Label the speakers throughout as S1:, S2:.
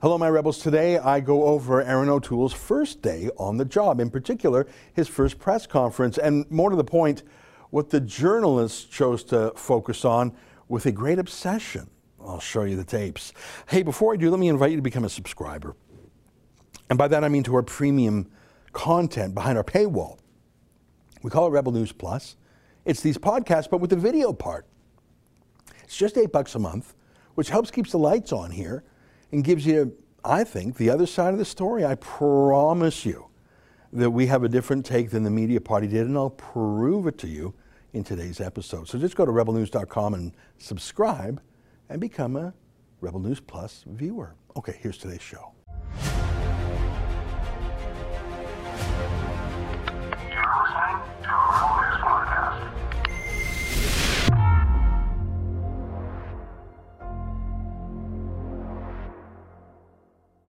S1: Hello, my rebels. Today I go over Erin O'Toole's first day on the job, in particular, his first press conference, and more to the point, what the journalists chose to focus on with a great obsession. I'll show you the tapes. Hey, before I do, let me invite you to become a subscriber. And by that I mean to our premium content behind our paywall. We call it Rebel News Plus. It's these podcasts, but with the video part. It's just eight bucks a month, which helps keeps the lights on here and gives you, I think, the other side of the story. I promise you that we have a different take than the media party did, and I'll prove it to you in today's episode. So just go to rebelnews.com and subscribe and become a Rebel News Plus viewer. Okay, here's today's show.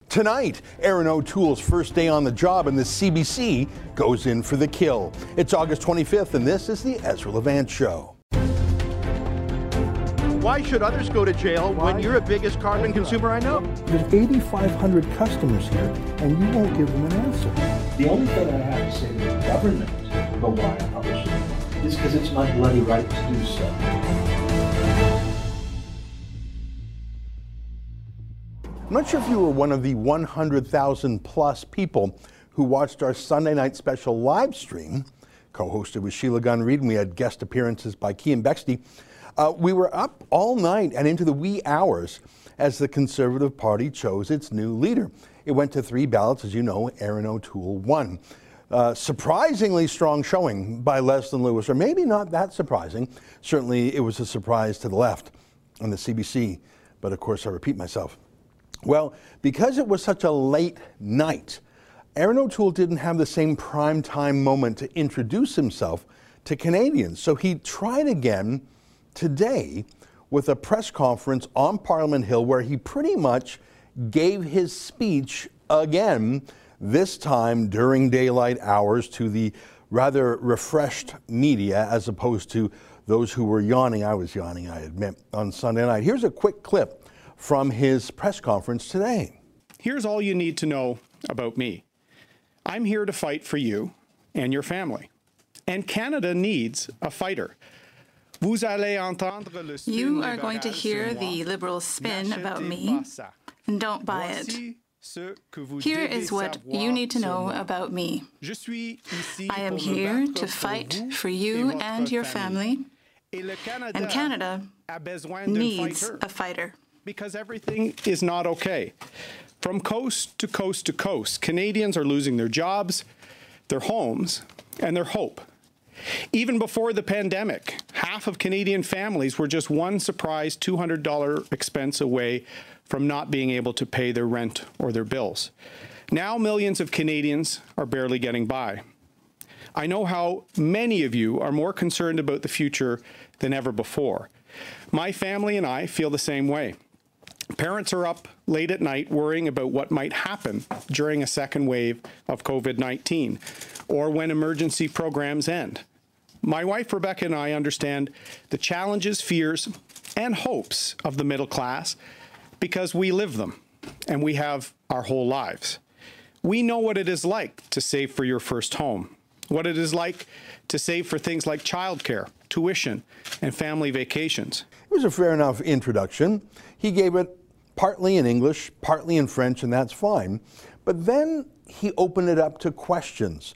S1: Tonight, Erin O'Toole's first day on the job, and the CBC goes in for the kill. It's August 25th, and this is the Ezra Levant Show.
S2: Why should others go to jail Why? when you're the biggest carbon consumer I know?
S1: There's 8,500 customers here, and you won't give them an answer.
S3: The only thing I have to say to the government about why I publish it is because it's my bloody right to do so.
S1: I'm not sure if you were one of the 100,000 plus people who watched our Sunday night special live stream, co-hosted with Sheila Gunn Reid, and we had guest appearances by Keean Bexte. Uh, we were up all night and into the wee hours as the Conservative Party chose its new leader. It went to three ballots, as you know, Erin O'Toole won. Uh, surprisingly strong showing by Leslyn Lewis, or maybe not that surprising. Certainly it was a surprise to the left on the CBC, but of course I repeat myself. Well, because it was such a late night, Erin O'Toole didn't have the same prime time moment to introduce himself to Canadians. So he tried again today with a press conference on Parliament Hill where he pretty much gave his speech again, this time during daylight hours to the rather refreshed media as opposed to those who were yawning. I was yawning, I admit, on Sunday night. Here's a quick clip from his press conference today.
S4: Here's all you need to know about me I'm here to fight for you and your family. And Canada needs a fighter.
S5: You are going to hear the liberal spin about me. Don't buy it. Here is what you need to know about me. I am here to fight for you and your family, and Canada needs a fighter
S4: because everything is not okay. From coast to coast to coast, Canadians are losing their jobs, their homes, and their hope. Even before the pandemic, half of Canadian families were just one surprise $200 expense away from not being able to pay their rent or their bills. Now, millions of Canadians are barely getting by. I know how many of you are more concerned about the future than ever before. My family and I feel the same way. Parents are up late at night worrying about what might happen during a second wave of COVID 19 or when emergency programs end. My wife Rebecca and I understand the challenges, fears, and hopes of the middle class because we live them and we have our whole lives. We know what it is like to save for your first home, what it is like to save for things like childcare, tuition, and family vacations.
S1: It was a fair enough introduction. He gave it partly in English, partly in French, and that's fine. But then he opened it up to questions.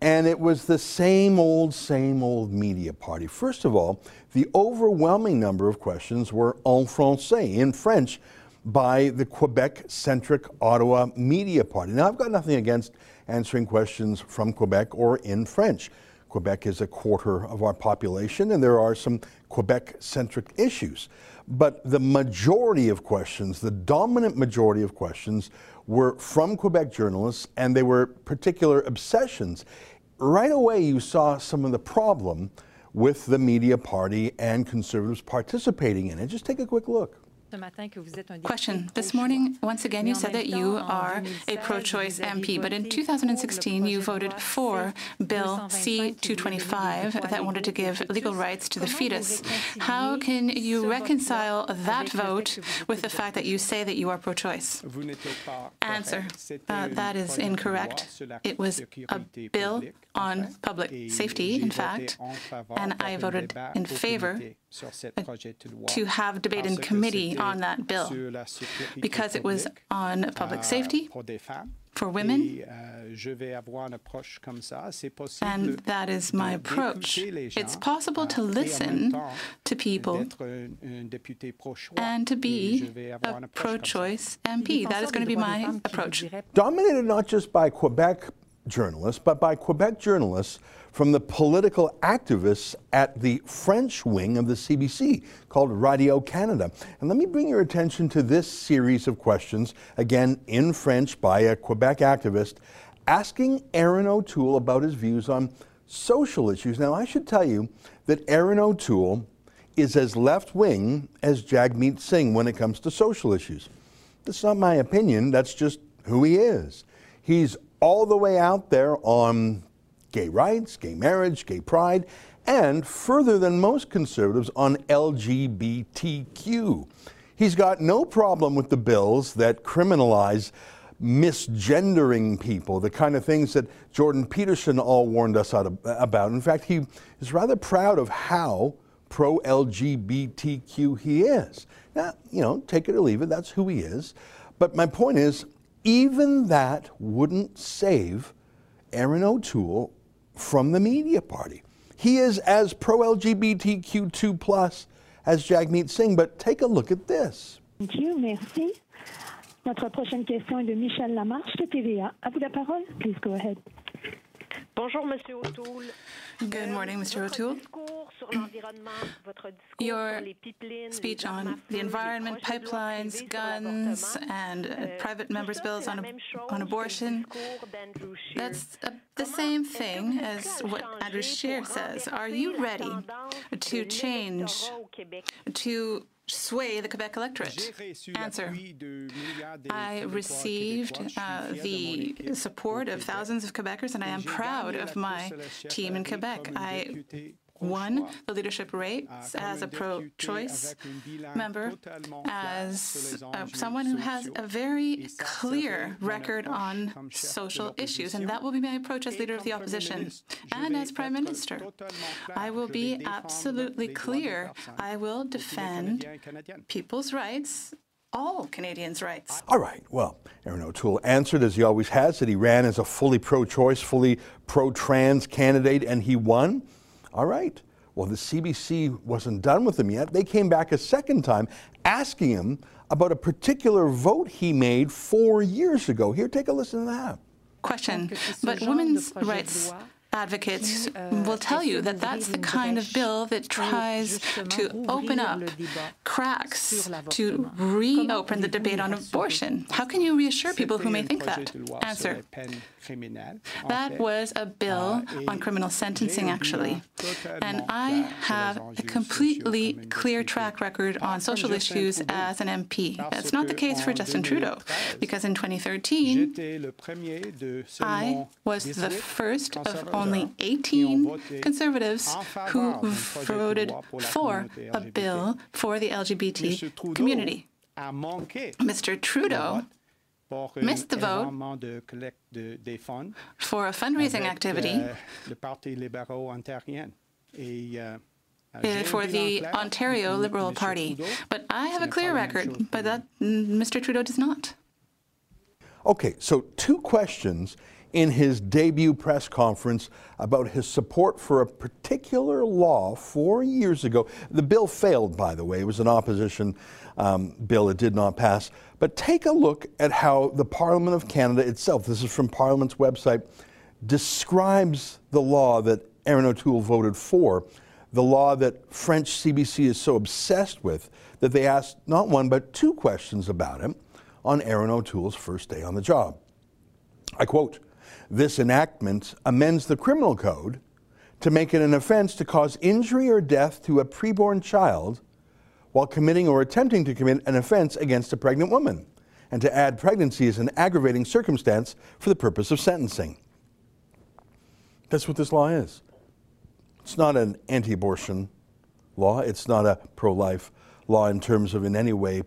S1: And it was the same old, same old media party. First of all, the overwhelming number of questions were en français, in French, by the Quebec centric Ottawa media party. Now, I've got nothing against answering questions from Quebec or in French. Quebec is a quarter of our population, and there are some Quebec centric issues. But the majority of questions, the dominant majority of questions, were from Quebec journalists, and they were particular obsessions. Right away, you saw some of the problem with the media party and conservatives participating in it. Just take a quick look.
S5: Question. This morning, once again, you said that you are a pro-choice MP, but in 2016 you voted for Bill C-225 that wanted to give legal rights to the fetus. How can you reconcile that vote with the fact that you say that you are pro-choice? Answer. Uh, that is incorrect. It was a bill on public safety, in fact, and I voted in favor uh, to have debate in committee on that bill because it was on public safety for women. And that is my approach. It's possible to listen to people and to be a pro choice MP. That is going to be my approach.
S1: Dominated not just by Quebec journalists, but by Quebec journalists from the political activists at the French wing of the CBC called Radio Canada. And let me bring your attention to this series of questions, again in French by a Quebec activist, asking Erin O'Toole about his views on social issues. Now, I should tell you that Erin O'Toole is as left wing as Jagmeet Singh when it comes to social issues. That's not my opinion, that's just who he is. He's all the way out there on gay rights, gay marriage, gay pride, and further than most conservatives on LGBTQ. He's got no problem with the bills that criminalize misgendering people, the kind of things that Jordan Peterson all warned us about. In fact, he is rather proud of how pro LGBTQ he is. Now, you know, take it or leave it, that's who he is. But my point is, even that wouldn't save Erin O'Toole from the media party. He is as pro LGBTQ2 plus as Jagmeet Singh, but take a look at this.
S6: Thank you, merci. Notre prochaine question est de Michel Lamarche de TVA. À vous la parole. Please go ahead.
S7: Bonjour, Monsieur O'Toole.
S5: Good morning, Mr. O'Toole. Your speech on the environment, pipelines, guns, and uh, private members' bills on, on abortion, that's uh, the same thing as what Andrew Scheer says. Are you ready to change, to sway the Quebec electorate? Answer. I received uh, the support of thousands of Quebecers, and I am proud of my team in Quebec. I won the leadership race as a pro choice member, as uh, someone who has a very clear record on social issues. And that will be my approach as leader of the opposition and as prime minister. I will be absolutely clear. I will defend people's rights all Canadians' rights.
S1: All right. Well, Erin O'Toole answered as he always has that he ran as a fully pro choice, fully pro trans candidate, and he won. All right. Well, the CBC wasn't done with him yet. They came back a second time asking him about a particular vote he made four years ago. Here, take a listen to that.
S5: Question. But women's rights advocates will tell you that that's the kind of bill that tries to open up cracks to reopen the debate on abortion. How can you reassure people who may think that? Answer. That was a bill on criminal sentencing, actually. And I have a completely clear track record on social issues as an MP. That's not the case for Justin Trudeau, because in 2013, I was the first of only 18 conservatives who voted for a bill for the LGBT community. Mr. Trudeau missed the vote for a fundraising activity eh, for the Ontario Liberal Party. But I have a clear record, but that Mr. Trudeau does not.
S1: Okay, so two questions in his debut press conference about his support for a particular law four years ago. The bill failed, by the way. It was an opposition um, bill, it did not pass. But take a look at how the Parliament of Canada itself, this is from Parliament's website, describes the law that Erin O'Toole voted for, the law that French CBC is so obsessed with that they asked not one but two questions about him on Erin O'Toole's first day on the job. I quote, this enactment amends the criminal code to make it an offense to cause injury or death to a preborn child while committing or attempting to commit an offense against a pregnant woman, and to add pregnancy as an aggravating circumstance for the purpose of sentencing. That's what this law is. It's not an anti abortion law, it's not a pro life law in terms of in any way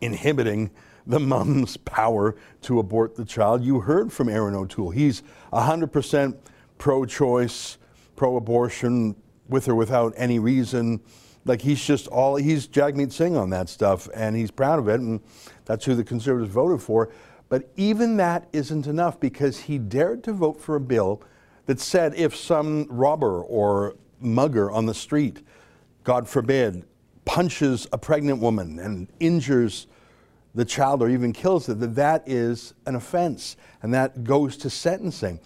S1: inhibiting the mom's power to abort the child. You heard from Erin O'Toole. He's 100% pro choice, pro abortion, with or without any reason. Like he's just all, he's Jagmeet Singh on that stuff, and he's proud of it, and that's who the Conservatives voted for. But even that isn't enough because he dared to vote for a bill that said if some robber or mugger on the street, God forbid, punches a pregnant woman and injures the child or even kills it, that that is an offense and that goes to sentencing.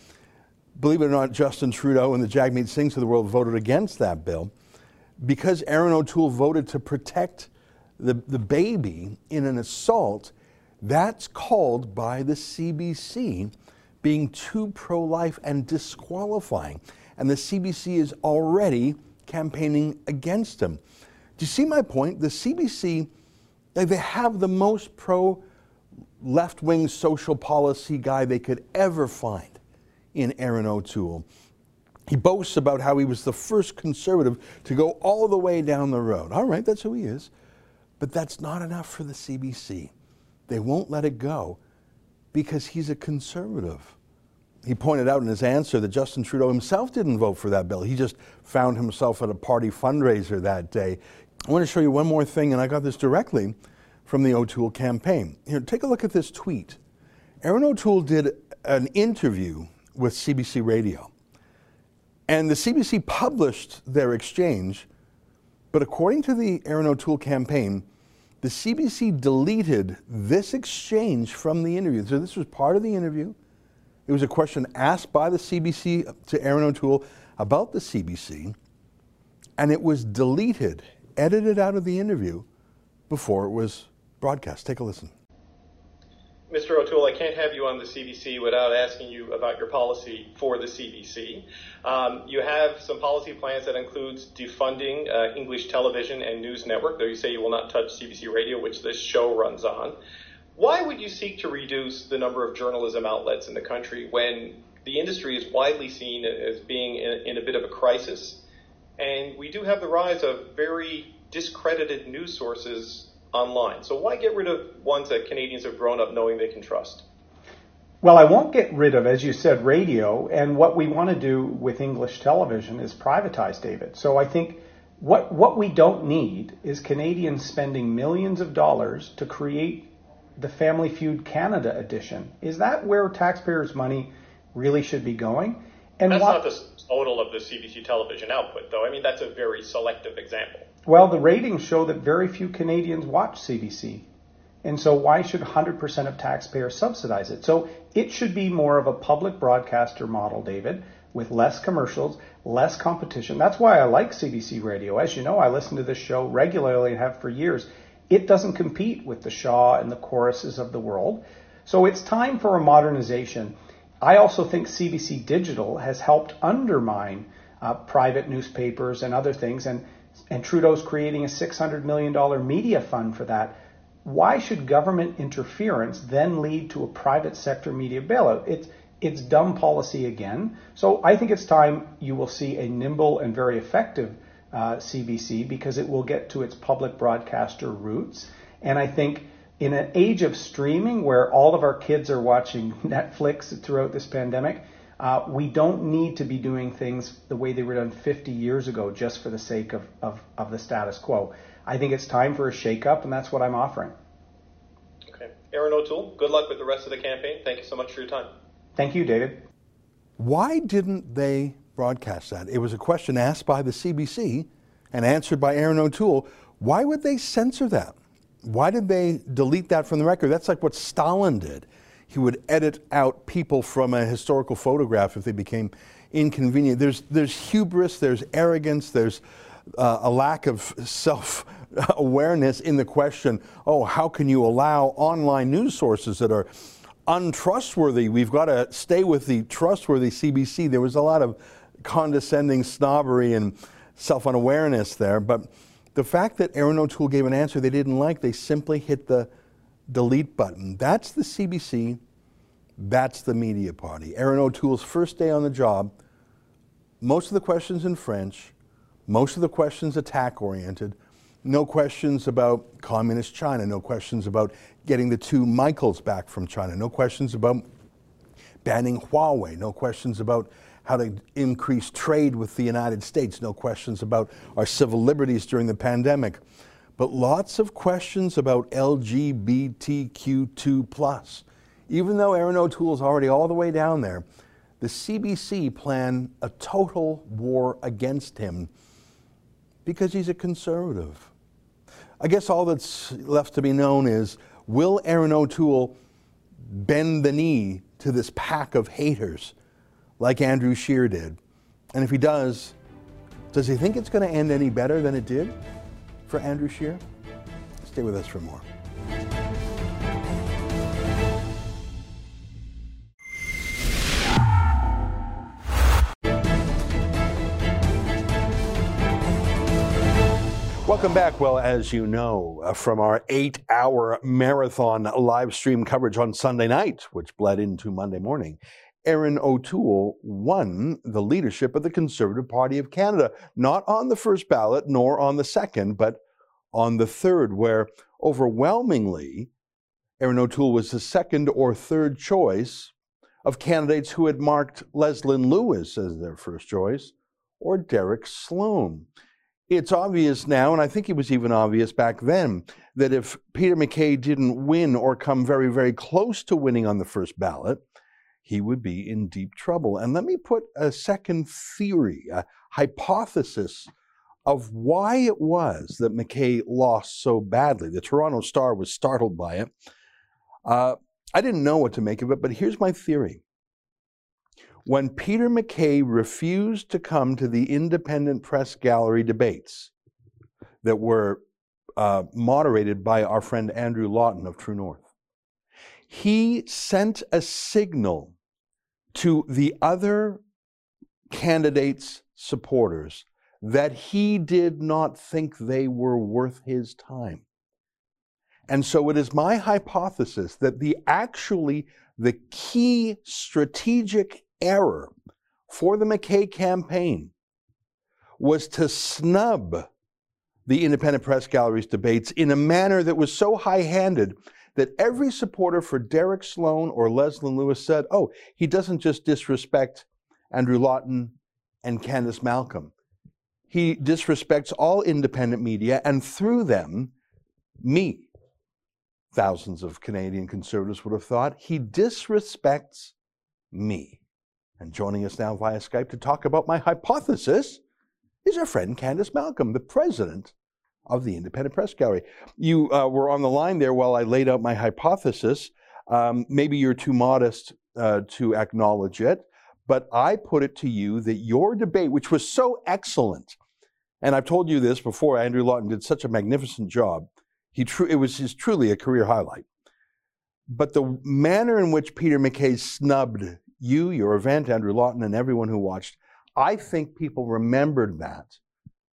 S1: Believe it or not, Justin Trudeau and the Jagmeet Singhs of the world voted against that bill because Erin O'Toole voted to protect the, the baby in an assault. That's called by the CBC being too pro life and disqualifying. And the CBC is already campaigning against him. Do you see my point? The CBC they have the most pro left wing social policy guy they could ever find in Erin O'Toole. He boasts about how he was the first conservative to go all the way down the road. All right, that's who he is. But that's not enough for the CBC. They won't let it go because he's a conservative. He pointed out in his answer that Justin Trudeau himself didn't vote for that bill. He just found himself at a party fundraiser that day. I want to show you one more thing, and I got this directly from the O'Toole campaign. Here, take a look at this tweet. Erin O'Toole did an interview with CBC Radio, and the CBC published their exchange, but according to the Erin O'Toole campaign, the CBC deleted this exchange from the interview. So this was part of the interview. It was a question asked by the CBC to Erin O'Toole about the CBC, and it was deleted edited out of the interview before it was broadcast. Take a listen.
S8: Mr. O'Toole, I can't have you on the CBC without asking you about your policy for the CBC. Um, you have some policy plans that includes defunding uh, English television and news network, though you say you will not touch CBC radio, which this show runs on. Why would you seek to reduce the number of journalism outlets in the country when the industry is widely seen as being in, in a bit of a crisis and we do have the rise of very discredited news sources online. So why get rid of ones that Canadians have grown up knowing they can trust?
S4: Well, I won't get rid of, as you said, radio. And what we want to do with English television is privatize, David. So I think what, what we don't need is Canadians spending millions of dollars to create the Family Feud Canada edition. Is that where taxpayers' money really should be going?
S8: And That's what, not the total of the CBC television output, though. I mean, that's a very selective example.
S4: Well, the ratings show that very few Canadians watch CBC. And so, why should 100% of taxpayers subsidize it? So, it should be more of a public broadcaster model, David, with less commercials, less competition. That's why I like CBC radio. As you know, I listen to this show regularly and have for years. It doesn't compete with the Shaw and the Coruses of the world. So, it's time for a modernization. I also think CBC Digital has helped undermine uh, private newspapers and other things, and, and Trudeau's creating a $600 million media fund for that. Why should government interference then lead to a private sector media bailout? It's, it's dumb policy again. So I think it's time you will see a nimble and very effective uh, CBC because it will get to its public broadcaster roots. And I think in an age of streaming where all of our kids are watching Netflix throughout this pandemic, uh, we don't need to be doing things the way they were done 50 years ago just for the sake of, of, of the status quo. I think it's time for a shakeup, and that's what I'm offering.
S8: Okay. Erin O'Toole, good luck with the rest of the campaign. Thank you so much for your time.
S4: Thank you, David.
S1: Why didn't they broadcast that? It was a question asked by the CBC and answered by Erin O'Toole. Why would they censor that? Why did they delete that from the record? That's like what Stalin did. He would edit out people from a historical photograph if they became inconvenient. There's, there's hubris, there's arrogance, there's uh, a lack of self awareness in the question oh, how can you allow online news sources that are untrustworthy? We've got to stay with the trustworthy CBC. There was a lot of condescending snobbery and self unawareness there, but The fact that Erin O'Toole gave an answer they didn't like, they simply hit the delete button. That's the CBC. That's the media party. Erin O'Toole's first day on the job, most of the questions in French, most of the questions attack oriented, no questions about communist China, no questions about getting the two Michaels back from China, no questions about banning Huawei, no questions about how to increase trade with the United States, no questions about our civil liberties during the pandemic, but lots of questions about LGBTQ2+. Even though O'Toole is already all the way down there, the CBC plan a total war against him because he's a conservative. I guess all that's left to be known is will Erin O'Toole bend the knee to this pack of haters like Andrew Scheer did? And if he does, does he think it's going to end any better than it did for Andrew Scheer? Stay with us for more. Welcome back. Well, as you know uh, from our eight hour marathon live stream coverage on Sunday night, which bled into Monday morning, Erin O'Toole won the leadership of the Conservative Party of Canada, not on the first ballot nor on the second, but on the third, where overwhelmingly Erin O'Toole was the second or third choice of candidates who had marked Leslyn Lewis as their first choice or Derek Sloan. It's obvious now, and I think it was even obvious back then, that if Peter MacKay didn't win or come very, very close to winning on the first ballot, he would be in deep trouble. And let me put a second theory, a hypothesis of why it was that MacKay lost so badly. The Toronto Star was startled by it. Uh, I didn't know what to make of it, but here's my theory when Peter MacKay refused to come to the independent press gallery debates that were uh, moderated by our friend Andrew Lawton of True North, he sent a signal to the other candidates' supporters that he did not think they were worth his time. And so it is my hypothesis that the actually the key strategic error for the MacKay campaign was to snub the Independent Press Gallery's debates in a manner that was so high handed that every supporter for Derek Sloan or Leslyn Lewis said, oh, he doesn't just disrespect Andrew Lawton and Candice Malcolm. He disrespects all independent media and through them, me. Thousands of Canadian conservatives would have thought he disrespects me. And joining us now via Skype to talk about my hypothesis is our friend Candice Malcolm, the president of the Independent Press Gallery. You uh, were on the line there while I laid out my hypothesis. Um, maybe you're too modest uh, to acknowledge it, but I put it to you that your debate, which was so excellent, and I've told you this before, Andrew Lawton did such a magnificent job. He tr- it was his, truly a career highlight. But the manner in which Peter MacKay snubbed you, your event, Andrew Lawton, and everyone who watched, I think people remembered that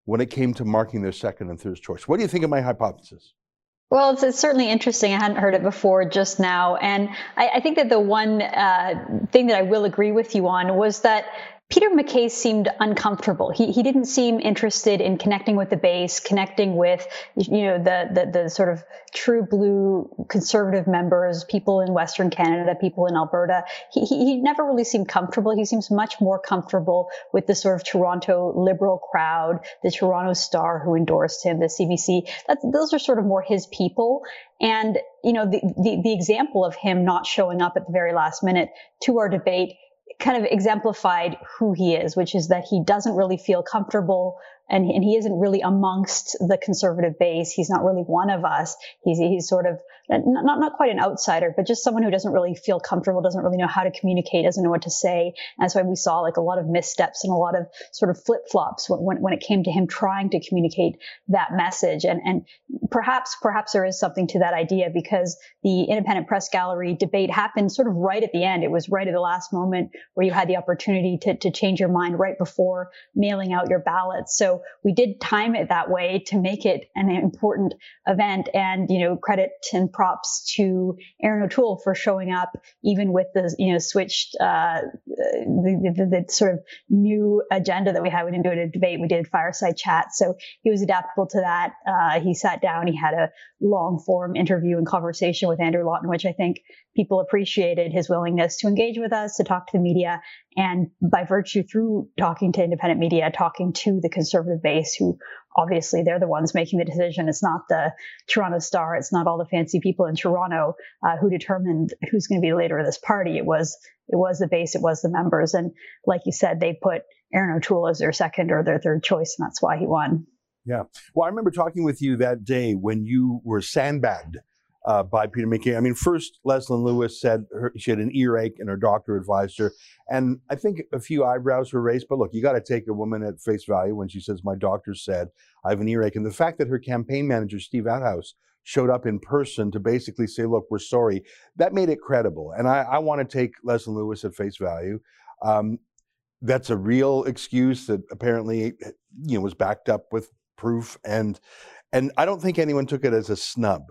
S1: when it came to marking their second and third choice. What do you think of my hypothesis?
S9: Well, it's, it's, certainly interesting. I hadn't heard it before just now. And I, I think that the one uh, thing that I will agree with you on was that Peter MacKay seemed uncomfortable. He, he didn't seem interested in connecting with the base, connecting with, you know, the, the, the sort of true blue conservative members, people in Western Canada, people in Alberta. He, he, he never really seemed comfortable. He seems much more comfortable with the sort of Toronto liberal crowd, the Toronto Star who endorsed him, the CBC. That's, those are sort of more his people. And, you know, the, the, the example of him not showing up at the very last minute to our debate kind of exemplified who he is, which is that he doesn't really feel comfortable and, and he isn't really amongst the conservative base. He's not really one of us. He's, he's sort of not, not, not quite an outsider, but just someone who doesn't really feel comfortable, doesn't really know how to communicate, doesn't know what to say. And that's why we saw like a lot of missteps and a lot of sort of flip flops when, when, when it came to him trying to communicate that message. And, and perhaps, perhaps there is something to that idea because the independent press gallery debate happened sort of right at the end. It was right at the last moment where you had the opportunity to, to change your mind right before mailing out your ballots. So So we did time it that way to make it an important event. And, you know, credit and props to Erin O'Toole for showing up, even with the, you know, switched, uh, the, the, the, sort of new agenda that we had. We didn't do it a debate. We did fireside chat. So he was adaptable to that. Uh, he sat down, he had a long form interview and conversation with Andrew Lawton, which I think people appreciated his willingness to engage with us, to talk to the media, and by virtue through talking to independent media, talking to the conservative base, who obviously they're the ones making the decision. It's not the Toronto Star, it's not all the fancy people in Toronto uh, who determined who's going to be the leader of this party. It was it was the base, it was the members, and like you said, they put Erin O'Toole as their second or their third choice, and that's why he won.
S1: Yeah. Well, I remember talking with you that day when you were sandbagged uh, by Peter MacKay. I mean, first, Leslyn Lewis said her, she had an earache and her doctor advised her. And I think a few eyebrows were raised. But look, you got to take a woman at face value when she says, My doctor said I have an earache. And the fact that her campaign manager, Steve Outhouse, showed up in person to basically say, Look, we're sorry, that made it credible. And I, I want to take Leslyn Lewis at face value. Um, that's a real excuse that apparently you know was backed up with proof and and I don't think anyone took it as a snub.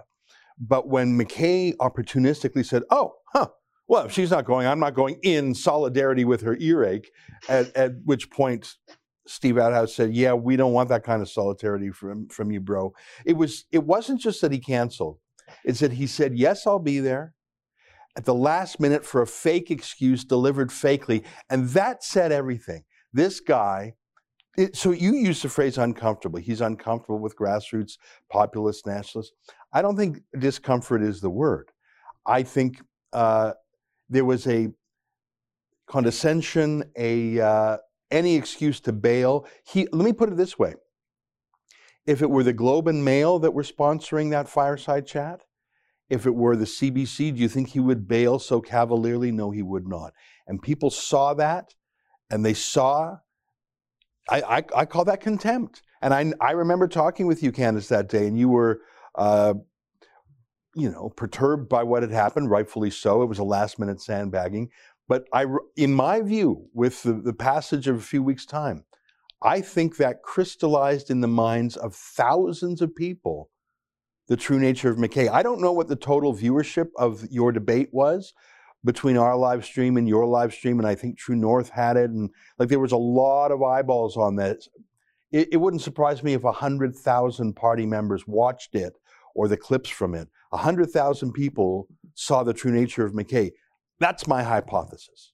S1: But when MacKay opportunistically said, oh, huh, well, if she's not going, I'm not going in solidarity with her earache, at, at which point Steve Outhouse said, yeah, we don't want that kind of solidarity from, from you, bro. It, was, it wasn't just that he canceled. It's that he said, yes, I'll be there at the last minute for a fake excuse delivered fakely. And that said everything. This guy it, so you use the phrase uncomfortable. He's uncomfortable with grassroots populist nationalists. I don't think discomfort is the word. I think uh, there was a condescension, a uh, any excuse to bail. He let me put it this way: if it were the Globe and Mail that were sponsoring that fireside chat, if it were the CBC, do you think he would bail so cavalierly? No, he would not. And people saw that, and they saw I, I, I, call that contempt. And I, I remember talking with you, Candice, that day, and you were, uh, you know, perturbed by what had happened, rightfully so. It was a last minute sandbagging. But I, in my view, with the, the passage of a few weeks' time, I think that crystallized in the minds of thousands of people the true nature of MacKay. I don't know what the total viewership of your debate was, between our live stream and your live stream, and I think True North had it, and like there was a lot of eyeballs on this. It, it wouldn't surprise me if hundred thousand party members watched it or the clips from it. hundred thousand people saw the true nature of MacKay. That's my hypothesis.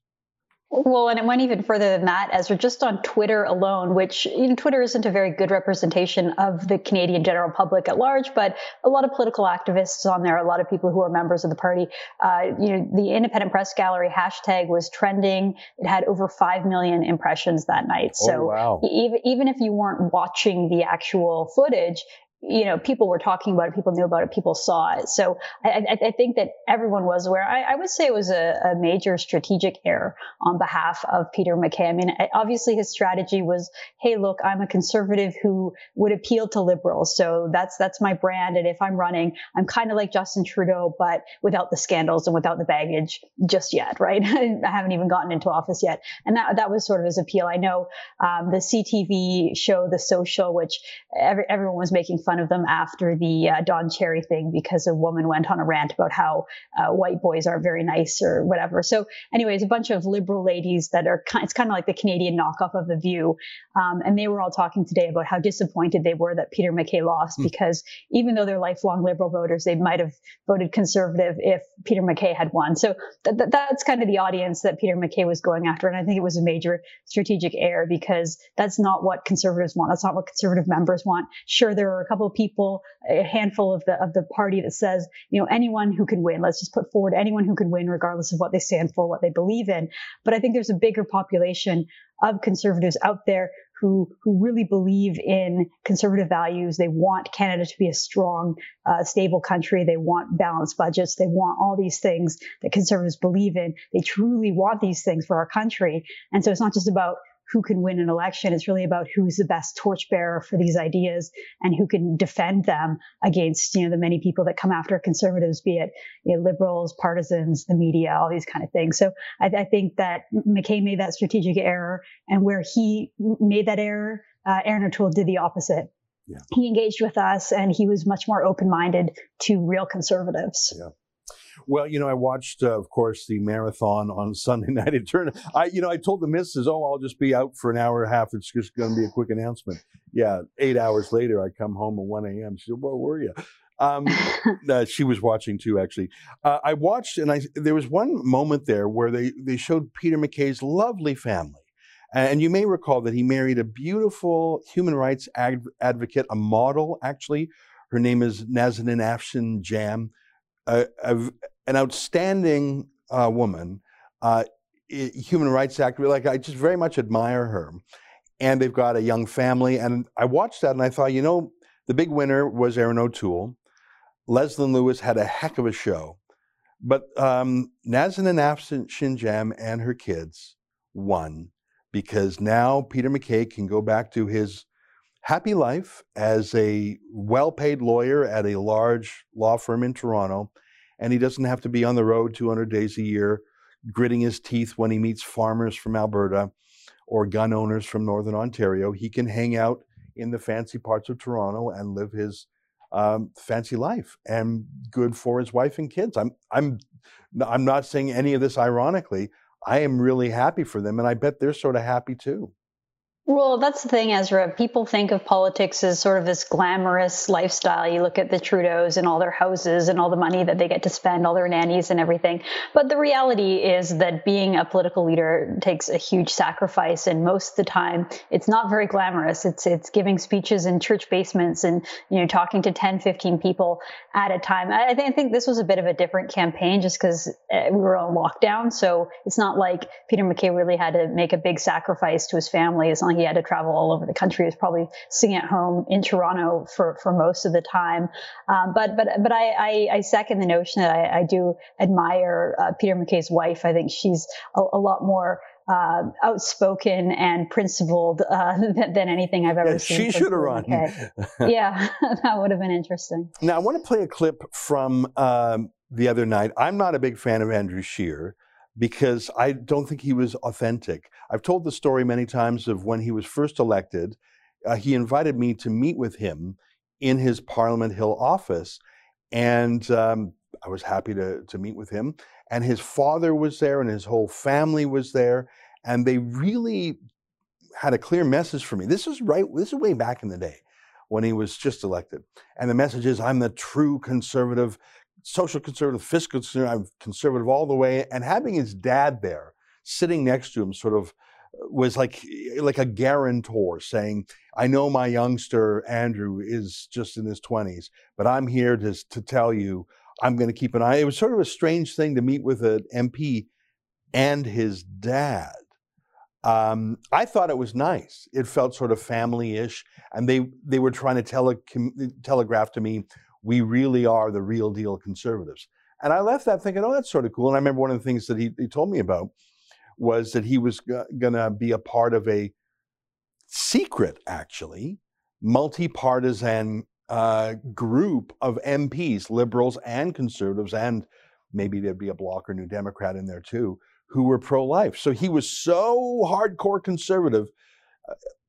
S9: Well, and it went even further than that, as we're just on Twitter alone, which you know, Twitter isn't a very good representation of the Canadian general public at large, but a lot of political activists on there, a lot of people who are members of the party. Uh, you know, the Independent Press Gallery hashtag was trending. It had over five million impressions that night.
S1: Oh, so wow.
S9: even even if you weren't watching the actual footage, you know, people were talking about it, people knew about it, people saw it. So I, I, think that everyone was aware. I, I would say it was a, a, major strategic error on behalf of Peter MacKay. I mean, obviously his strategy was, hey, look, I'm a conservative who would appeal to liberals. So that's, that's my brand. And if I'm running, I'm kind of like Justin Trudeau, but without the scandals and without the baggage just yet, right? I haven't even gotten into office yet. And that, that was sort of his appeal. I know, um, the CTV show, The Social, which every, everyone was making fun fun of them after the uh, Don Cherry thing because a woman went on a rant about how uh, white boys are very nice or whatever. So, anyways, a bunch of liberal ladies that are kind, it's kind of like the Canadian knockoff of The View, um, and they were all talking today about how disappointed they were that Peter MacKay lost mm. because even though they're lifelong liberal voters, they might have voted conservative if Peter MacKay had won. So th- th- that's kind of the audience that Peter MacKay was going after, and I think it was a major strategic error because that's not what conservatives want. That's not what conservative members want. Sure, there are a couple couple of people, a handful of the of the party that says, you know, anyone who can win. Let's just put forward anyone who can win, regardless of what they stand for, what they believe in. But I think there's a bigger population of conservatives out there who who really believe in conservative values. They want Canada to be a strong, uh, stable country. They want balanced budgets. They want all these things that conservatives believe in. They truly want these things for our country. And so it's not just about who can win an election. It's really about who's the best torchbearer for these ideas and who can defend them against, you know, the many people that come after conservatives, be it you know, liberals, partisans, the media, all these kind of things. So I, I think that MacKay made that strategic error and where he made that error, uh, Erin O'Toole did the opposite.
S1: Yeah.
S9: He engaged with us and he was much more open minded to real conservatives.
S1: Yeah. Well, you know, I watched, uh, of course, the marathon on Sunday night. It turned, I, you know, I told the missus, oh, I'll just be out for an hour and a half. It's just going to be a quick announcement. Yeah. Eight hours later, I come home at 1 a.m. She said, where were you? Um, uh, she was watching too, actually. Uh, I watched, and I there was one moment there where they they showed Peter MacKay's lovely family, and you may recall that he married a beautiful human rights ad- advocate, a model actually. Her name is Nazanin Afshin Jam, a, a, an outstanding uh, woman, uh, human rights activist. Like I just very much admire her. And they've got a young family. And I watched that and I thought, you know, the big winner was Erin O'Toole. Leslyn Lewis had a heck of a show. But um, Nazanin Afshin Shinjam and her kids won because now Peter MacKay can go back to his happy life as a well paid lawyer at a large law firm in Toronto. And he doesn't have to be on the road 200 days a year, gritting his teeth when he meets farmers from Alberta or gun owners from Northern Ontario. He can hang out in the fancy parts of Toronto and live his um, fancy life and good for his wife and kids. I'm I'm I'm not saying any of this ironically. I am really happy for them, and I bet they're sort of happy too.
S9: Well, that's the thing, Ezra. People think of politics as sort of this glamorous lifestyle. You look at the Trudeaus and all their houses and all the money that they get to spend, all their nannies and everything. But the reality is that being a political leader takes a huge sacrifice, and most of the time, it's not very glamorous. It's it's giving speeches in church basements and you know talking to 10, 15 people at a time. I, think I think this was a bit of a different campaign just because uh, we were on lockdown, so it's not like Peter MacKay really had to make a big sacrifice to his family. as It's he had to travel all over the country. He was probably sitting at home in Toronto for, for most of the time. Um, but but but I, I, I, second the notion that I, I do admire uh, Peter MacKay's wife. I think she's a, a lot more uh, outspoken and principled uh, than, than, anything I've ever yeah, seen.
S1: She should have run.
S9: yeah, that would have been interesting.
S1: Now I want to play a clip from um, the other night. I'm not a big fan of Andrew Scheer because I don't think he was authentic. I've told the story many times of when he was first elected. Uh, he invited me to meet with him in his Parliament Hill office, and um, I was happy to to meet with him. And his father was there, and his whole family was there, and they really had a clear message for me. This is right. This is way back in the day when he was just elected, and the message is, "I'm the true conservative social conservative, fiscal conservative, conservative all the way. And having his dad there sitting next to him sort of uh, was like like a guarantor saying, I know my youngster Andrew is just in his 20s, but I'm here to, to tell you I'm going to keep an eye. It was sort of a strange thing to meet with an MP and his dad. Um, I thought it was nice. It felt sort of family-ish, and they they were trying to tele- telegraph to me we really are the real deal conservatives. And I left that thinking, oh, that's sort of cool. And I remember one of the things that he, he told me about was that he was g- going to be a part of a secret, actually, multi partisan uh, group of MPs, liberals and conservatives, and maybe there'd be a Bloc or New Democrat in there too, who were pro life. So he was so hardcore conservative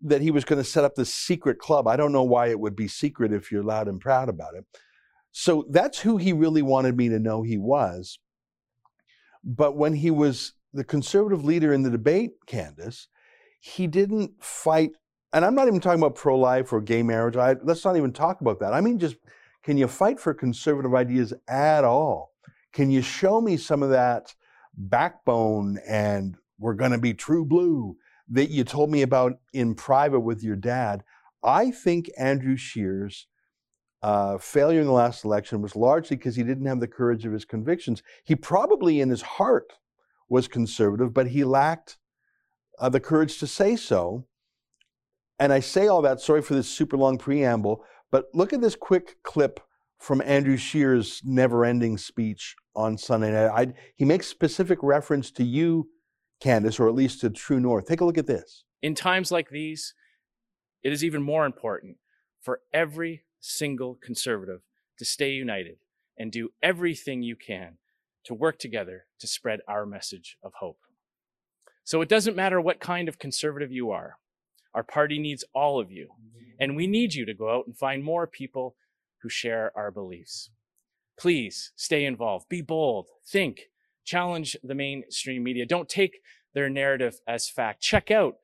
S1: that he was going to set up this secret club. I don't know why it would be secret if you're loud and proud about it. So that's who he really wanted me to know he was. But when he was the conservative leader in the debate, Candice, he didn't fight. And I'm not even talking about pro life or gay marriage. I, let's not even talk about that. I mean, just can you fight for conservative ideas at all? Can you show me some of that backbone and we're going to be true blue that you told me about in private with your dad? I think Andrew Scheer's uh, failure in the last election was largely because he didn't have the courage of his convictions. He probably, in his heart, was conservative, but he lacked uh, the courage to say so. And I say all that, sorry for this super long preamble, but look at this quick clip from Andrew Scheer's never ending speech on Sunday night. I, he makes specific reference to you, Candice, or at least to True North. Take a look at this.
S10: In times like these, it is even more important for every single conservative to stay united and do everything you can to work together to spread our message of hope. So it doesn't matter what kind of conservative you are, Our party needs all of you. And we need you to go out and find more people who share our beliefs. Please stay involved, be bold, think, challenge the mainstream media. Don't take their narrative as fact. Check out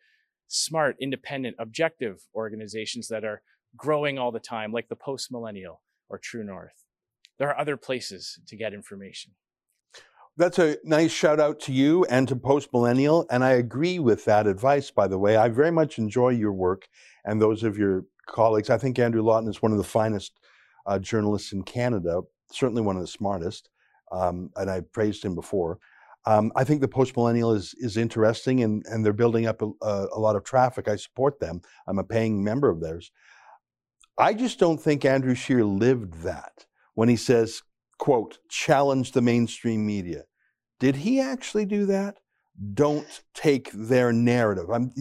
S10: smart, independent, objective organizations that are growing all the time, like the Post Millennial or True North. There are other places to get information.
S1: That's a nice shout out to you and to Post Millennial. And I agree with that advice, by the way. I very much enjoy your work and those of your colleagues. I think Andrew Lawton is one of the finest uh, journalists in Canada, certainly one of the smartest. Um, and I praised him before. Um, I think the post millennial is is interesting, and and they're building up a, a, lot of traffic. I support them. I'm a paying member of theirs. I just don't think Andrew Scheer lived that when he says, "quote challenge the mainstream media." Did he actually do that? Don't take their narrative. I'm.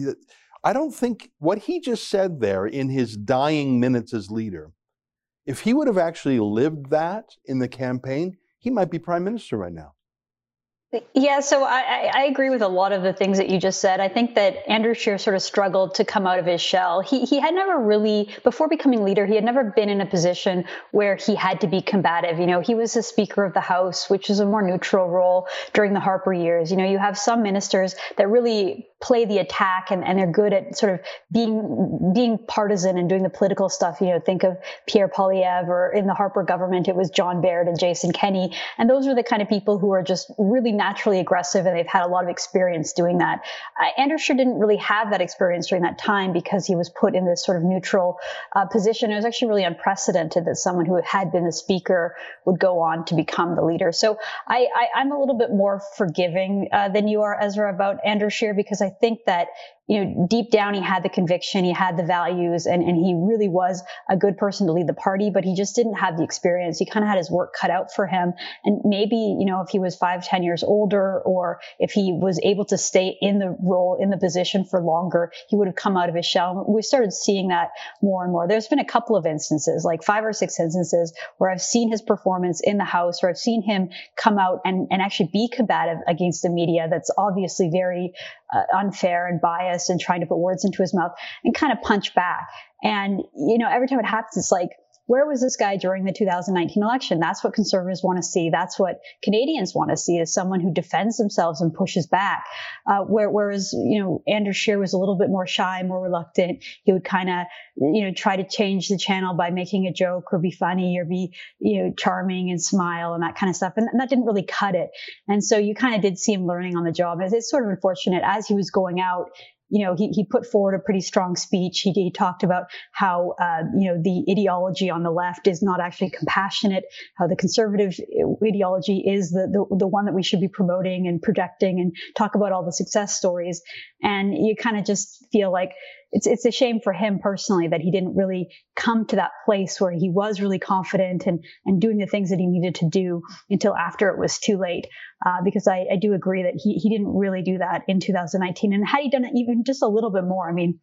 S1: I don't think what he just said there in his dying minutes as leader, if he would have actually lived that in the campaign, he might be prime minister right now.
S9: Yeah, so I, I, agree with a lot of the things that you just said. I think that Andrew Scheer sort of struggled to come out of his shell. He he had never really, before becoming leader, he had never been in a position where he had to be combative. You know, he was the Speaker of the House, which is a more neutral role during the Harper years. You know, you have some ministers that really play the attack and, and they're good at sort of being being partisan and doing the political stuff. You know, think of Pierre Poilievre or in the Harper government, it was John Baird and Jason Kenney. And those are the kind of people who are just really naturally aggressive and they've had a lot of experience doing that. Uh, Andrew Scheer didn't really have that experience during that time because he was put in this sort of neutral uh, position. It was actually really unprecedented that someone who had been the speaker would go on to become the leader. So I, am a little bit more forgiving uh, than you are, Ezra, about Andrew Scheer because I think that you know, deep down he had the conviction, he had the values, and, and he really was a good person to lead the party, but he just didn't have the experience. He kind of had his work cut out for him. And maybe, you know, if he was five, ten years older, or if he was able to stay in the role, in the position for longer, he would have come out of his shell. We started seeing that more and more. There's been a couple of instances, like five or six instances, where I've seen his performance in the House, or I've seen him come out and, and actually be combative against the media that's obviously very uh, unfair and biased and trying to put words into his mouth and kind of punch back. And, you know, every time it happens, it's like, where was this guy during the 2019 election? That's what conservatives want to see. That's what Canadians want to see is someone who defends themselves and pushes back. Uh, where, whereas, you know, Andrew Scheer was a little bit more shy, more reluctant. He would kind of, you know, try to change the channel by making a joke or be funny or be, you know, charming and smile and that kind of stuff. And, and that didn't really cut it. And so you kind of did see him learning on the job. It's sort of unfortunate as he was going out you know, he, he put forward a pretty strong speech. He, he talked about how, uh, you know, the ideology on the left is not actually compassionate, how the conservative ideology is the, the, the one that we should be promoting and projecting and talk about all the success stories. And you kind of just feel like, it's it's a shame for him personally that he didn't really come to that place where he was really confident and and doing the things that he needed to do until after it was too late. Uh, because I, I do agree that he he didn't really do that in 2019. And had he done it even just a little bit more, I mean,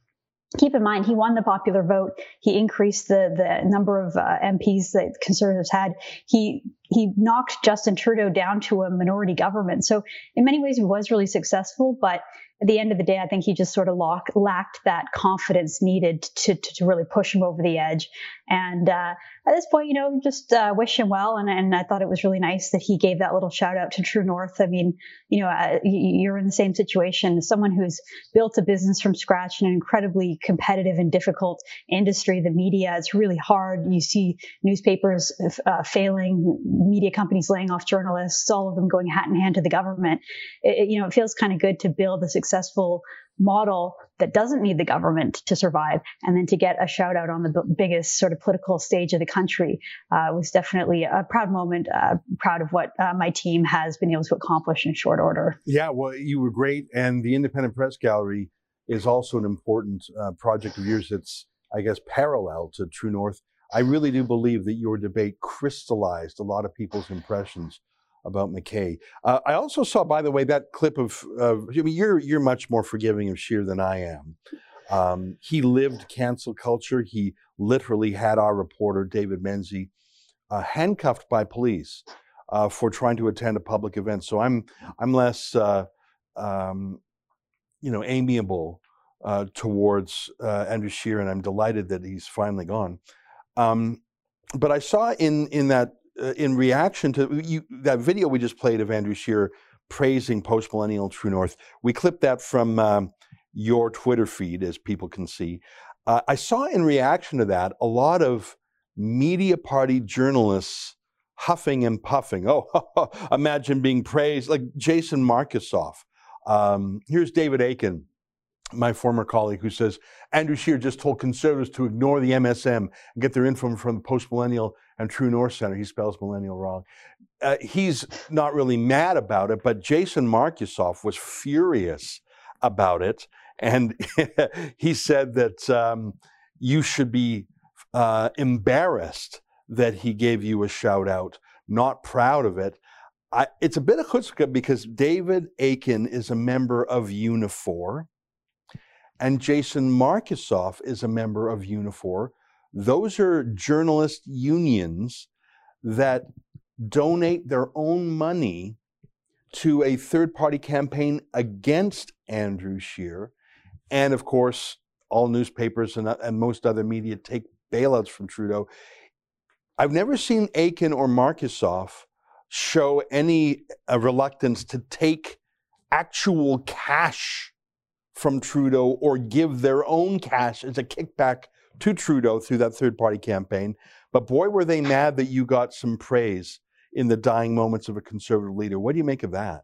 S9: keep in mind he won the popular vote he increased the the number of uh, MPs that conservatives had he he knocked Justin Trudeau down to a minority government so in many ways he was really successful but at the end of the day, I think he just sort of lock, lacked that confidence needed to, to, to, really push him over the edge. And uh, at this point, you know, just uh, wish him well. And, and I thought it was really nice that he gave that little shout out to True North. I mean, you know, uh, you're in the same situation. Someone who's built a business from scratch in an incredibly competitive and difficult industry, the media, it's really hard. You see newspapers uh, failing, media companies laying off journalists, all of them going hat in hand to the government. It, you know, it feels kind of good to build a successful model that doesn't need the government to survive. And then to get a shout out on the b- biggest sort of political stage of the country uh, was definitely a proud moment uh, proud of what uh, my team has been able to accomplish in short order.
S1: Yeah well you were great. And the independent press gallery is also an important uh, project of yours that's i guess parallel to true north i really do believe that your debate crystallized a lot of people's impressions about MacKay. Uh, I also saw, by the way, that clip of. Uh, I mean, you're you're much more forgiving of Scheer than I am. Um, he lived cancel culture. He literally had our reporter David Menzies uh, handcuffed by police uh, for trying to attend a public event. So I'm I'm less, uh, um, you know, amiable uh, towards Andrew Scheer, and I'm delighted that he's finally gone. Um, but I saw in in that uh, in reaction to you, that video we just played of Andrew Scheer praising post millennial True North, we clipped that from um, your Twitter feed, as people can see. Uh, I saw in reaction to that a lot of media party journalists huffing and puffing. Oh, imagine being praised like Jason Markusoff. Um, here's David Akin, my former colleague, who says Andrew Scheer just told conservatives to ignore the MSM and get their info from the Post Millennial and True North Center. He spells millennial wrong. Uh, he's not really mad about it, but Jason Markusoff was furious about it. And he said that um, you should be uh, embarrassed that he gave you a shout out, not proud of it. I, it's a bit of chutzpah because David Akin is a member of Unifor and Jason Markusoff is a member of Unifor. Those are journalist unions that donate their own money to a third party campaign against Andrew Scheer. And of course, all newspapers and, and most other media take bailouts from Trudeau. I've never seen Akin or Markusoff show any uh, reluctance to take actual cash from Trudeau or give their own cash as a kickback to Trudeau through that third party campaign. But boy, were they mad that you got some praise in the dying moments of a conservative leader. What do you make of that?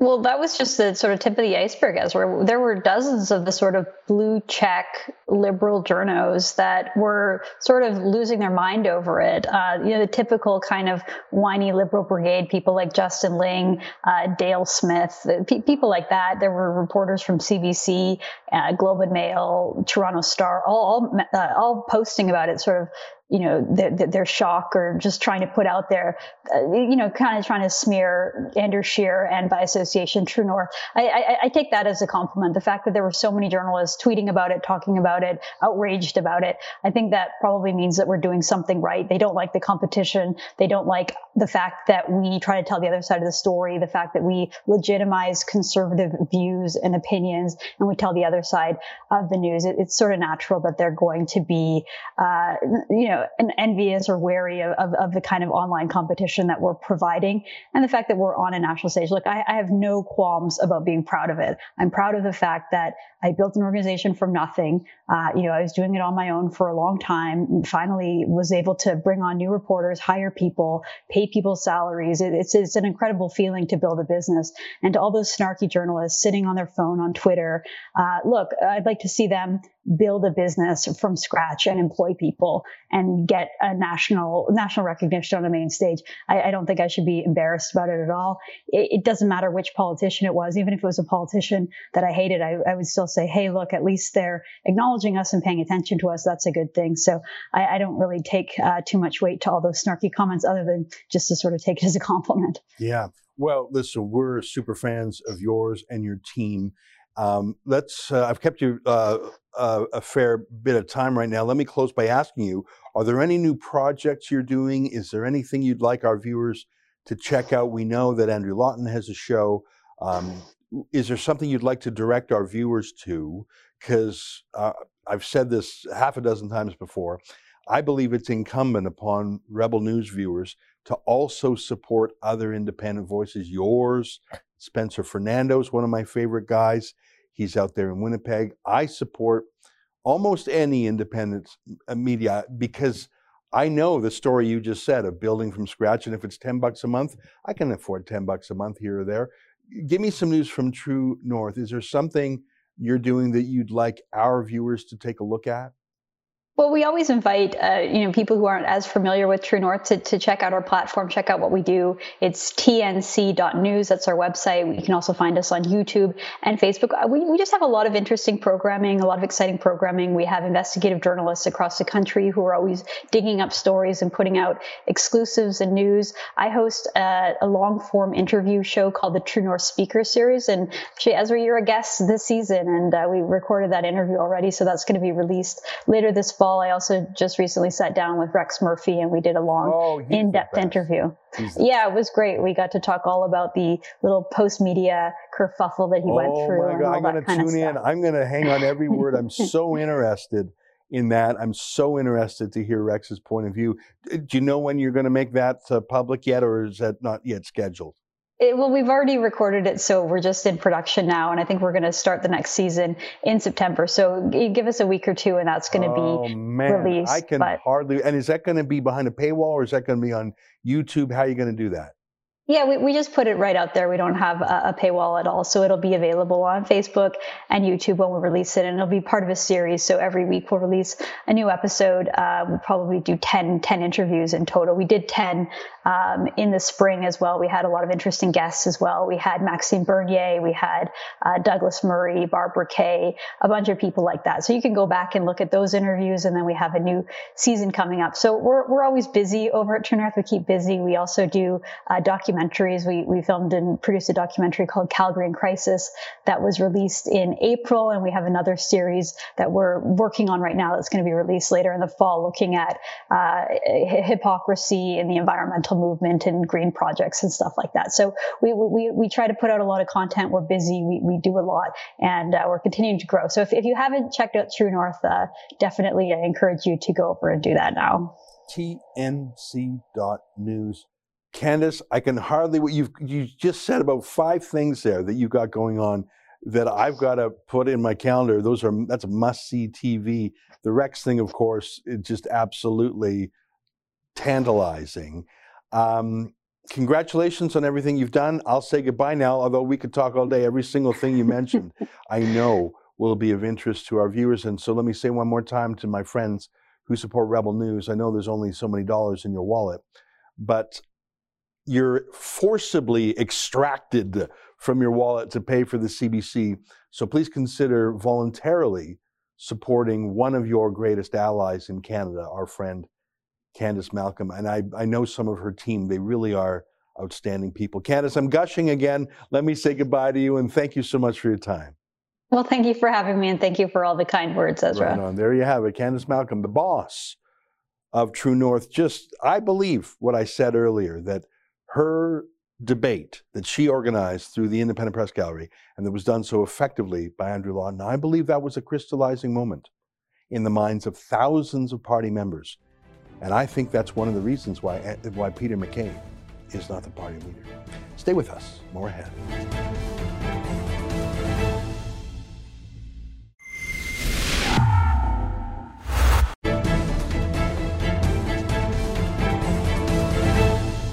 S9: Well, that was just the sort of tip of the iceberg, as where there were dozens of the sort of blue check liberal journos that were sort of losing their mind over it. Uh, you know, the typical kind of whiny liberal brigade, people like Justin Ling, uh, Dale Smith, pe- people like that. There were reporters from CBC, uh, Globe and Mail, Toronto Star, all all, uh, all posting about it, sort of you know, their, their shock or just trying to put out there, uh, you know, kind of trying to smear Andrew Scheer and by association True North. I, I, I, take that as a compliment. The fact that there were so many journalists tweeting about it, talking about it, outraged about it, I think that probably means that we're doing something right. They don't like the competition. They don't like the fact that we try to tell the other side of the story, the fact that we legitimize conservative views and opinions and we tell the other side of the news. It, it's sort of natural that they're going to be, uh, you know, know, envious or wary of, of, of, the kind of online competition that we're providing and the fact that we're on a national stage. Look, I, I have no qualms about being proud of it. I'm proud of the fact that I built an organization from nothing. Uh, you know, I was doing it on my own for a long time. Finally, was able to bring on new reporters, hire people, pay people salaries. It, it's it's an incredible feeling to build a business. And to all those snarky journalists sitting on their phone on Twitter, uh, look, I'd like to see them build a business from scratch and employ people and get a national national recognition on the main stage. I, I don't think I should be embarrassed about it at all. It, it, doesn't matter which politician it was, even if it was a politician that I hated, I, I, would still say, hey, look, at least they're acknowledging us and paying attention to us. That's a good thing. So I, I don't really take uh, too much weight to all those snarky comments, other than just to sort of take it as a compliment.
S1: Yeah. Well, listen, we're super fans of yours and your team. Um, let's. Uh, I've kept you uh, uh, a fair bit of time right now. Let me close by asking you: Are there any new projects you're doing? Is there anything you'd like our viewers to check out? We know that Andrew Lawton has a show. Um, is there something you'd like to direct our viewers to? Because uh, I've said this half a dozen times before. I believe it's incumbent upon Rebel News viewers to also support other independent voices. Yours, Spencer Fernando's one of my favorite guys. He's out there in Winnipeg. I support almost any independent uh, media because I know the story you just said of building from scratch. And if it's 10 bucks a month, I can afford 10 bucks a month here or there. Give me some news from True North. Is there something you're doing that you'd like our viewers to take a look at?
S9: Well, we always invite uh, you know people who aren't as familiar with True North to, to check out our platform, check out what we do. It's tnc.news. That's our website. You can also find us on YouTube and Facebook. Uh, we, we just have a lot of interesting programming, a lot of exciting programming. We have investigative journalists across the country who are always digging up stories and putting out exclusives and news. I host a, a long form interview show called the True North Speaker Series, and actually, Ezra, you're a guest this season, and uh, we recorded that interview already, so that's going to be released later this fall. I also just recently sat down with Rex Murphy and we did a long, oh, in-depth interview. yeah, it was great. We got to talk all about the little post-media kerfuffle that he
S1: oh
S9: went through.
S1: Oh my God, I'm going to tune in. I'm going to hang on every word. I'm so interested in that. I'm so interested to hear Rex's point of view. Do you know when you're going to make that uh, public yet, or is that not yet scheduled?
S9: It, well, we've already recorded it, so we're just in production now, and I think we're going to start the next season in September. So give us a week or two, and that's going to
S1: oh,
S9: be
S1: man,
S9: released.
S1: I can but... hardly. And is that going to be behind a paywall, or is that going to be on YouTube? How are you going to do that?
S9: Yeah, we, we just put it right out there. We don't have a, a, paywall at all. So it'll be available on Facebook and YouTube when we release it. And it'll be part of a series. So every week we'll release a new episode. Uh, we'll probably do 10, 10 interviews in total. We did 10 um, in the spring as well. We had a lot of interesting guests as well. We had Maxime Bernier, we had uh, Douglas Murray, Barbara Kay, a bunch of people like that. So you can go back and look at those interviews. And then we have a new season coming up. So we're, we're always busy over at North. We keep busy. We also do uh, documentaries documentaries. We, we filmed and produced a documentary called Calgary in Crisis that was released in April. And we have another series that we're working on right now that's going to be released later in the fall, looking at uh, hypocrisy in the environmental movement and green projects and stuff like that. So we, we, we try to put out a lot of content. We're busy. We, we do a lot and uh, we're continuing to grow. So if, if you haven't checked out True North, uh, definitely I encourage you to go over and do that now.
S1: TNC.news Candice, I can hardly what you've you just said about five things there that you've got going on that I've got to put in my calendar. Those are that's must see TV. The Rex thing, of course, is just absolutely tantalizing. Um, congratulations on everything you've done. I'll say goodbye now, although we could talk all day. Every single thing you mentioned, I know will be of interest to our viewers. And so let me say one more time to my friends who support Rebel News. I know there's only so many dollars in your wallet, but you're forcibly extracted from your wallet to pay for the CBC. So please consider voluntarily supporting one of your greatest allies in Canada, our friend Candice Malcolm. And I, I know some of her team, they really are outstanding people. Candice, I'm gushing again. Let me say goodbye to you and thank you so much for your time.
S9: Well, thank you for having me and thank you for all the kind words, Ezra.
S1: Right on. There you have it. Candice Malcolm, the boss of True North. Just, I believe what I said earlier that her debate that she organized through the Independent Press Gallery and that was done so effectively by Andrew Lawton, I believe that was a crystallizing moment in the minds of thousands of party members. And I think that's one of the reasons why, eh, why Peter MacKay is not the party leader. Stay with us. More ahead.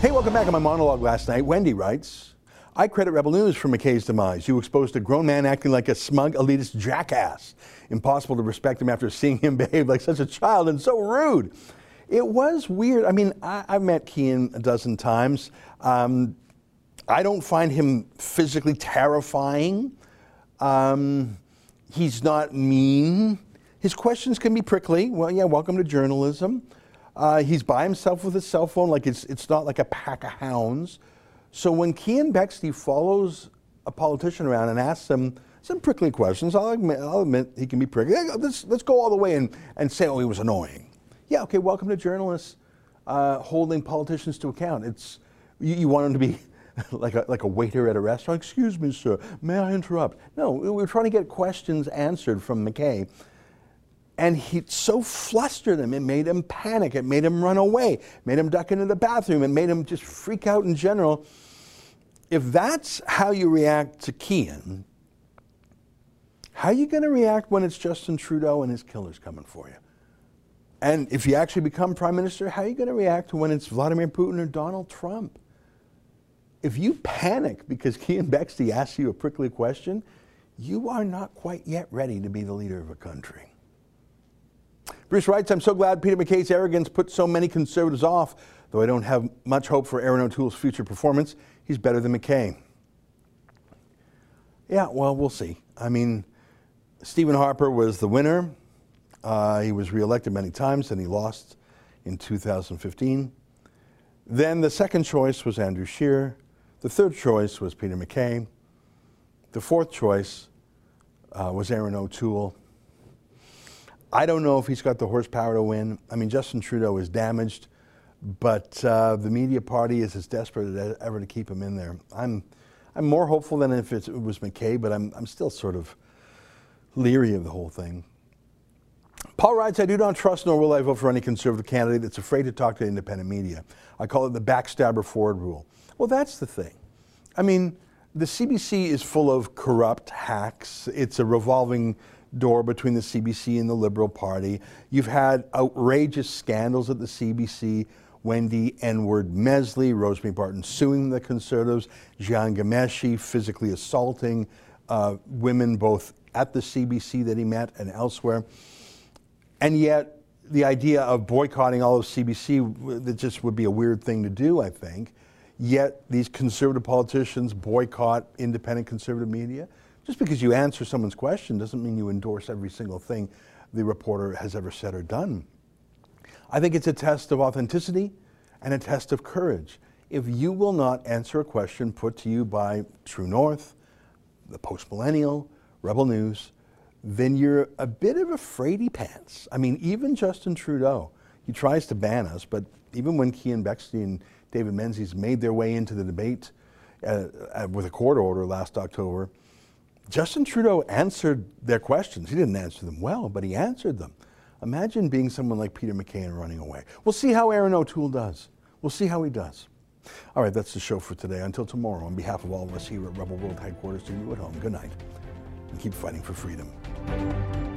S1: Hey, welcome back to my monologue last night. Wendy writes, I credit Rebel News for MacKay's demise. You exposed a grown man acting like a smug elitist jackass. Impossible to respect him after seeing him behave like such a child and so rude. It was weird. I mean, I, have met Keean a dozen times. Um, I don't find him physically terrifying. Um, he's not mean. His questions can be prickly. Well, yeah, welcome to journalism. Uh, he's by himself with his cell phone, like it's, it's not like a pack of hounds. So when Keean Bexte follows a politician around and asks him some prickly questions, I'll admit, I'll admit he can be prickly. Let's, let's go all the way and, and say, oh, he was annoying. Yeah, okay, welcome to journalists uh, holding politicians to account. It's, you, you want them to be like a, like a waiter at a restaurant. Excuse me, sir, may I interrupt? No, we we're trying to get questions answered from MacKay. And he so flustered him, it made him panic, it made him run away, made him duck into the bathroom, it made him just freak out in general. If that's how you react to Keean, how are you going to react when it's Justin Trudeau and his killers coming for you? And if you actually become prime minister, how are you going to react when it's Vladimir Putin or Donald Trump? If you panic because Keean Bexte asks you a prickly question, you are not quite yet ready to be the leader of a country. Bruce writes, I'm so glad Peter MacKay's arrogance put so many conservatives off, though I don't have much hope for Erin O'Toole's future performance. He's better than MacKay. Yeah, well, we'll see. I mean, Stephen Harper was the winner. Uh, he was reelected many times and he lost in 2015. Then the second choice was Andrew Scheer. The third choice was Peter MacKay. The fourth choice uh, was Erin O'Toole. I don't know if he's got the horsepower to win. I mean, Justin Trudeau is damaged, but uh, the media party is as desperate as ever to keep him in there. I'm, I'm more hopeful than if it was MacKay, but I'm, I'm still sort of leery of the whole thing. Paul writes, I do not trust nor will I vote for any conservative candidate that's afraid to talk to independent media. I call it the backstabber Ford rule. Well, that's the thing. I mean, the CBC is full of corrupt hacks. It's a revolving door between the CBC and the Liberal Party. You've had outrageous scandals at the CBC. Wendy N-word Mesley, Rosemary Barton suing the Conservatives, Jian Ghomeshi physically assaulting uh, women both at the CBC that he met and elsewhere. And yet, the idea of boycotting all of CBC, that just would be a weird thing to do, I think. Yet, these conservative politicians boycott independent conservative media. Just because you answer someone's question doesn't mean you endorse every single thing the reporter has ever said or done. I think it's a test of authenticity and a test of courage. If you will not answer a question put to you by True North, the Post Millennial, Rebel News, then you're a bit of a fraidy pants. I mean, even Justin Trudeau, he tries to ban us, but even when Keean Bexte and David Menzies made their way into the debate uh, uh, with a court order last October, Justin Trudeau answered their questions. He didn't answer them well, but he answered them. Imagine being someone like Peter MacKay and running away. We'll see how Erin O'Toole does. We'll see how he does. All right, that's the show for today. Until tomorrow, on behalf of all of us here at Rebel World Headquarters, to you at home, good night, and keep fighting for freedom.